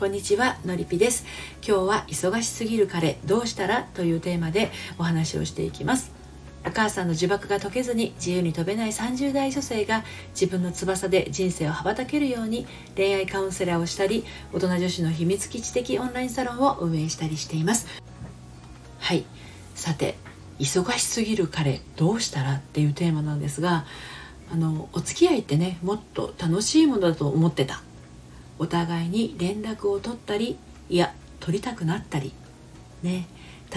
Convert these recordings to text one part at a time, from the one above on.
こんにちはのりぴです。今日は忙しすぎる彼どうしたらというテーマでお話をしていきます。お母さんの呪縛が解けずに自由に飛べない30代女性が自分の翼で人生を羽ばたけるように恋愛カウンセラーをしたり大人女子の秘密基地的オンラインサロンを運営したりしています。はい。さて忙しすぎる彼どうしたらっていうテーマなんですがあのお付き合いってねもっと楽しいものだと思ってた。お互いに連絡を取ったりいや取りたくなったりね。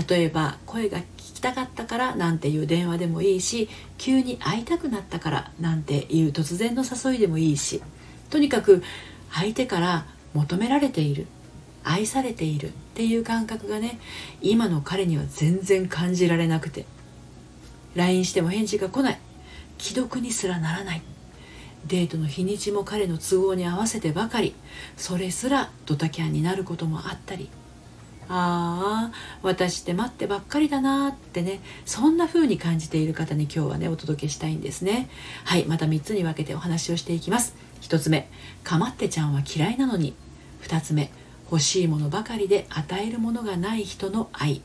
例えば声が聞きたかったからなんていう電話でもいいし急に会いたくなったからなんていう突然の誘いでもいいし。とにかく相手から求められている愛されているっていう感覚がね今の彼には全然感じられなくて。LINE しても返事が来ない。既読にすらならない。デートの日にちも彼の都合に合わせてばかりそれすらドタキャンになることもあったり。ああ私って待ってばっかりだなってねそんな風に感じている方に今日はねお届けしたいんですね。はいまた3つに分けてお話をしていきます。1つ目かまってちゃんは嫌いなのに。2つ目欲しいものばかりで与えるものがない人の愛。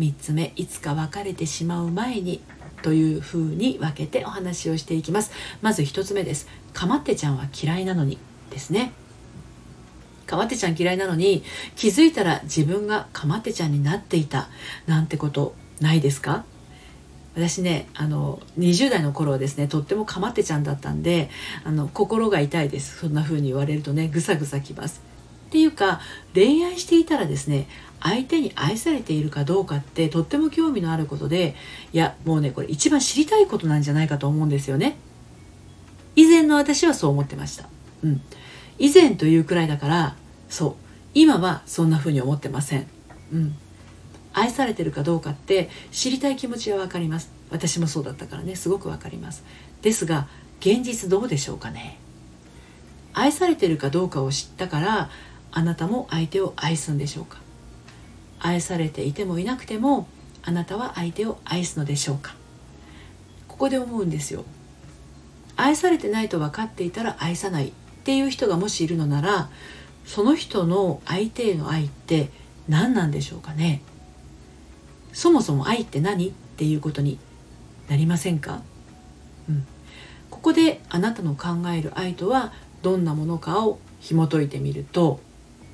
3つ目いつか別れてしまう前にというふうに分けてお話をしていきます。まず1つ目ですかまってちゃんは嫌いなのにですねかまってちゃん嫌いなのに気づいたら自分がかまってちゃんになっていたなんてことないですか？私ねあの20代の頃はですねとってもかまってちゃんだったんであの心が痛いです。そんな風に言われるとねぐさぐさきます。っていうか恋愛していたらですね相手に愛されているかどうかってとっても興味のあることでいやもうねこれ一番知りたいことなんじゃないかと思うんですよね。以前の私はそう思ってました。うん。以前というくらいだからそう。今はそんな風に思ってません。うん。愛されてるかどうかって知りたい気持ちは分かります。私もそうだったからね。すごく分かります。ですが現実どうでしょうかね。愛されてるかどうかを知ったからあなたも相手を愛すんでしょうか。愛されていてもいなくてもあなたは相手を愛すのでしょうか？ここで思うんですよ。愛されてないと分かっていたら愛さないっていう人がもしいるのならその人の相手への愛って何なんでしょうかね？そもそも愛って何っていうことになりませんか、うん、ここであなたの考える愛とはどんなものかを紐解いてみると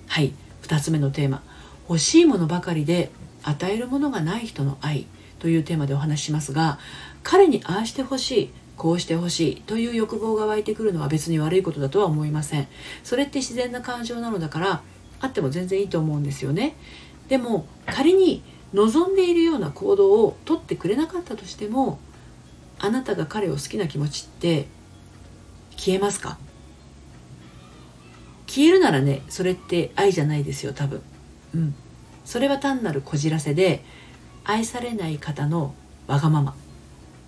はい2つ目のテーマ。欲しいものばかりで与えるものがない人の愛というテーマでお話ししますが彼にああしてほしいこうしてほしいという欲望が湧いてくるのは別に悪いことだとは思いません。それって自然な感情なのだからあっても全然いいと思うんですよね。でも仮に望んでいるような行動をとってくれなかったとしてもあなたが彼を好きな気持ちって消えますか？消えるならねそれって愛じゃないですよ多分。うん、それは単なるこじらせで愛されない方のわがまま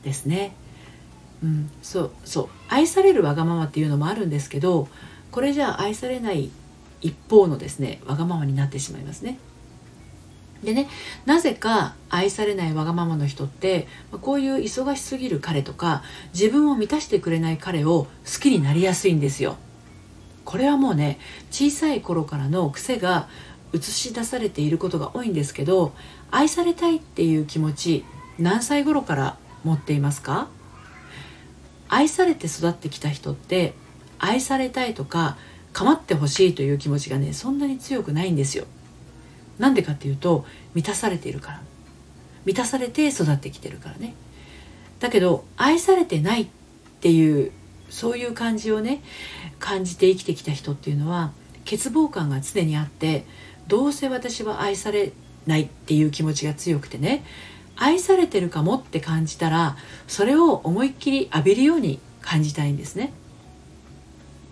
ですね。うん、そうそう愛されるわがままっていうのもあるんですけどこれじゃあ愛されない一方のですねわがままになってしまいますね。でねなぜか愛されないわがままの人ってこういう忙しすぎる彼とか自分を満たしてくれない彼を好きになりやすいんですよ。これはもうね小さい頃からの癖が映し出されていることが多いんですけど愛されたいっていう気持ち何歳頃から持っていますか？愛されて育ってきた人って愛されたいとか構ってほしいという気持ちがねそんなに強くないんですよ。なんでかっていうと満たされているから。満たされて育ってきてるからね。だけど愛されてないっていうそういう感じをね感じて生きてきた人っていうのは欠乏感が常にあってどうせ私は愛されないっていう気持ちが強くてね愛されてるかもって感じたらそれを思いっきり浴びるように感じたいんですね。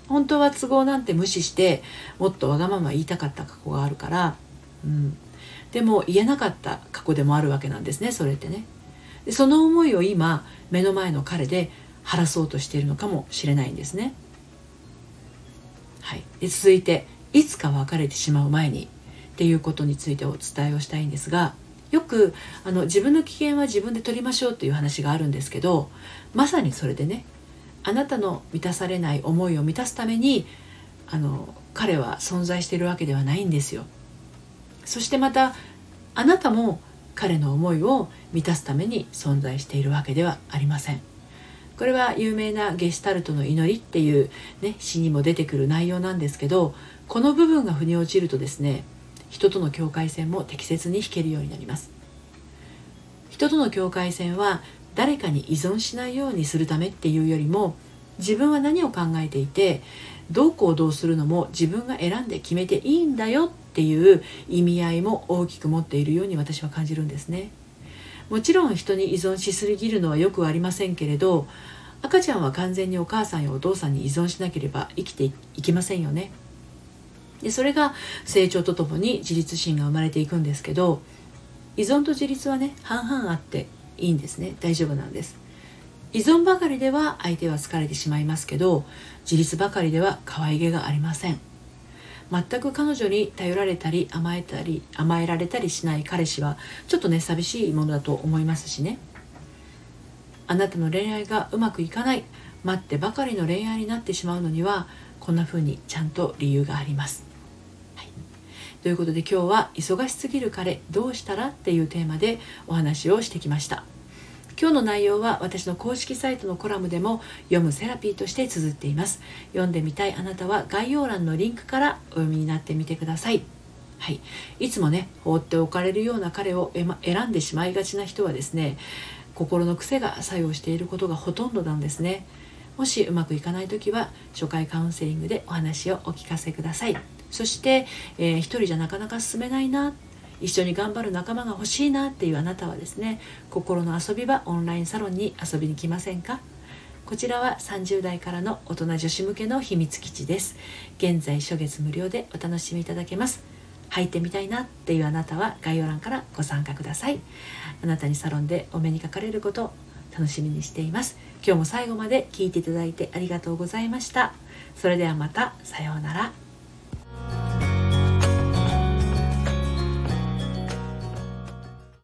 本当は都合なんて無視してもっとわがまま言いたかった過去があるから、うん、でも言えなかった過去でもあるわけなんですねそれってね。でその思いを今目の前の彼で晴らそうとしているのかもしれないんですね。はい、で続いていつか別れてしまう前にっていうことについてお伝えをしたいんですがよくあの自分の危険は自分で取りましょうという話があるんですけどまさにそれでねあなたの満たされない思いを満たすためにあの彼は存在しているわけではないんですよ。そしてまたあなたも彼の思いを満たすために存在しているわけではありません。これは有名なゲシュタルトの祈りっていう、ね、詩にも出てくる内容なんですけどこの部分が腑に落ちるとですね人との境界線も適切に引けるようになります。人との境界線は誰かに依存しないようにするためっていうよりも自分は何を考えていてどう行動するのも自分が選んで決めていいんだよっていう意味合いも大きく持っているように私は感じるんですね。もちろん人に依存しすぎるのはよくありませんけれど赤ちゃんは完全にお母さんやお父さんに依存しなければ生きていきませんよね。でそれが成長とともに自立心が生まれていくんですけど依存と自立はね半々あっていいんですね。大丈夫なんです。依存ばかりでは相手は疲れてしまいますけど自立ばかりでは可愛げがありません。全く彼女に頼られたり甘えたり甘えられたりしない彼氏はちょっとね寂しいものだと思いますしね。あなたの恋愛がうまくいかない。待ってばかりの恋愛になってしまうのにはこんな風にちゃんと理由があります、はい、ということで今日は「忙しすぎる彼どうしたら?」っていうテーマでお話をしてきました。今日の内容は私の公式サイトのコラムでも読むセラピーとして綴っています。読んでみたいあなたは概要欄のリンクからお読みになってみてください。はい、いつもね放っておかれるような彼を選んでしまいがちな人はですね心の癖が作用していることがほとんどなんですね。もしうまくいかない時は初回カウンセリングでお話をお聞かせください。そして、えー、一人じゃなかなか進めないな一緒に頑張る仲間が欲しいなっていうあなたはですね心の遊び場オンラインサロンに遊びに来ませんか？こちらは30代からの大人女子向けの秘密基地です。現在初月無料でお楽しみいただけます。入ってみたいなっていうあなたは概要欄からご参加ください。あなたにサロンでお目にかかれること楽しみにしています。今日も最後まで聞いていただいてありがとうございました。それではまた。さようなら。